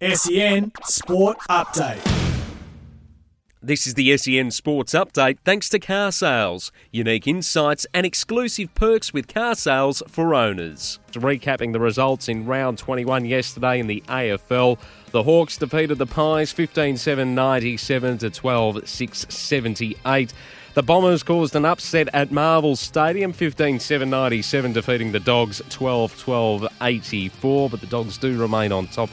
SEN Sport Update. This is the SEN Sports Update thanks to car sales. Unique insights and exclusive perks with car sales for owners. Recapping the results in round 21 yesterday in the AFL, the Hawks defeated the Pies 15 7 97 to 12 6 78. The Bombers caused an upset at Marvel Stadium 15 7 97, defeating the Dogs 12 12 84. But the Dogs do remain on top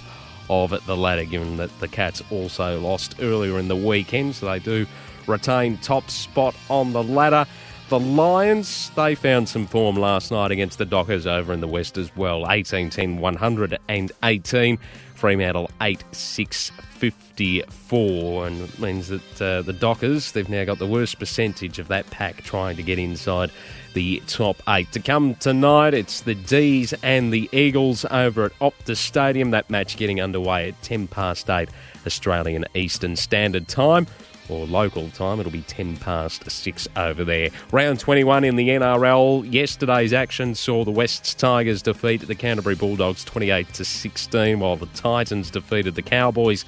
of the ladder, given that the Cats also lost earlier in the weekend, so they do retain top spot on the ladder. The Lions, they found some form last night against the Dockers over in the West as well. 18 10 118. Fremantle 8 6 54. And it means that uh, the Dockers, they've now got the worst percentage of that pack trying to get inside the top eight. To come tonight, it's the D's and the Eagles over at Optus Stadium. That match getting underway at 10 past 8 Australian Eastern Standard Time or local time. It'll be 10 past 6 over there. Round 21 in the NRL. Yesterday's action saw the Wests Tigers defeat the Canterbury Bulldogs 28 to 16, while the Titans defeated the Cowboys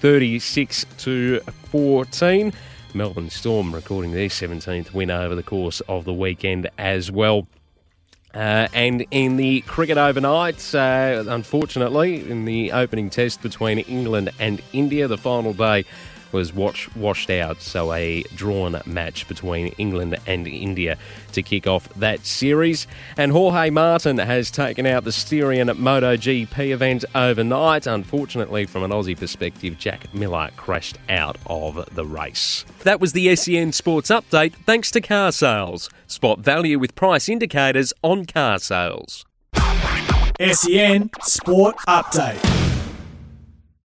36 to 14. Melbourne Storm recording their 17th win over the course of the weekend as well. Uh, and in the cricket overnight, uh, unfortunately, in the opening test between England and India, the final day was watch, washed out. So a drawn match between England and India to kick off that series. And Jorge Martin has taken out the Styrian MotoGP event overnight. Unfortunately, from an Aussie perspective, Jack Miller crashed out of the race. That was the SEN Sports Update thanks to car sales. Spot value with price indicators on car sales. SEN Sport Update.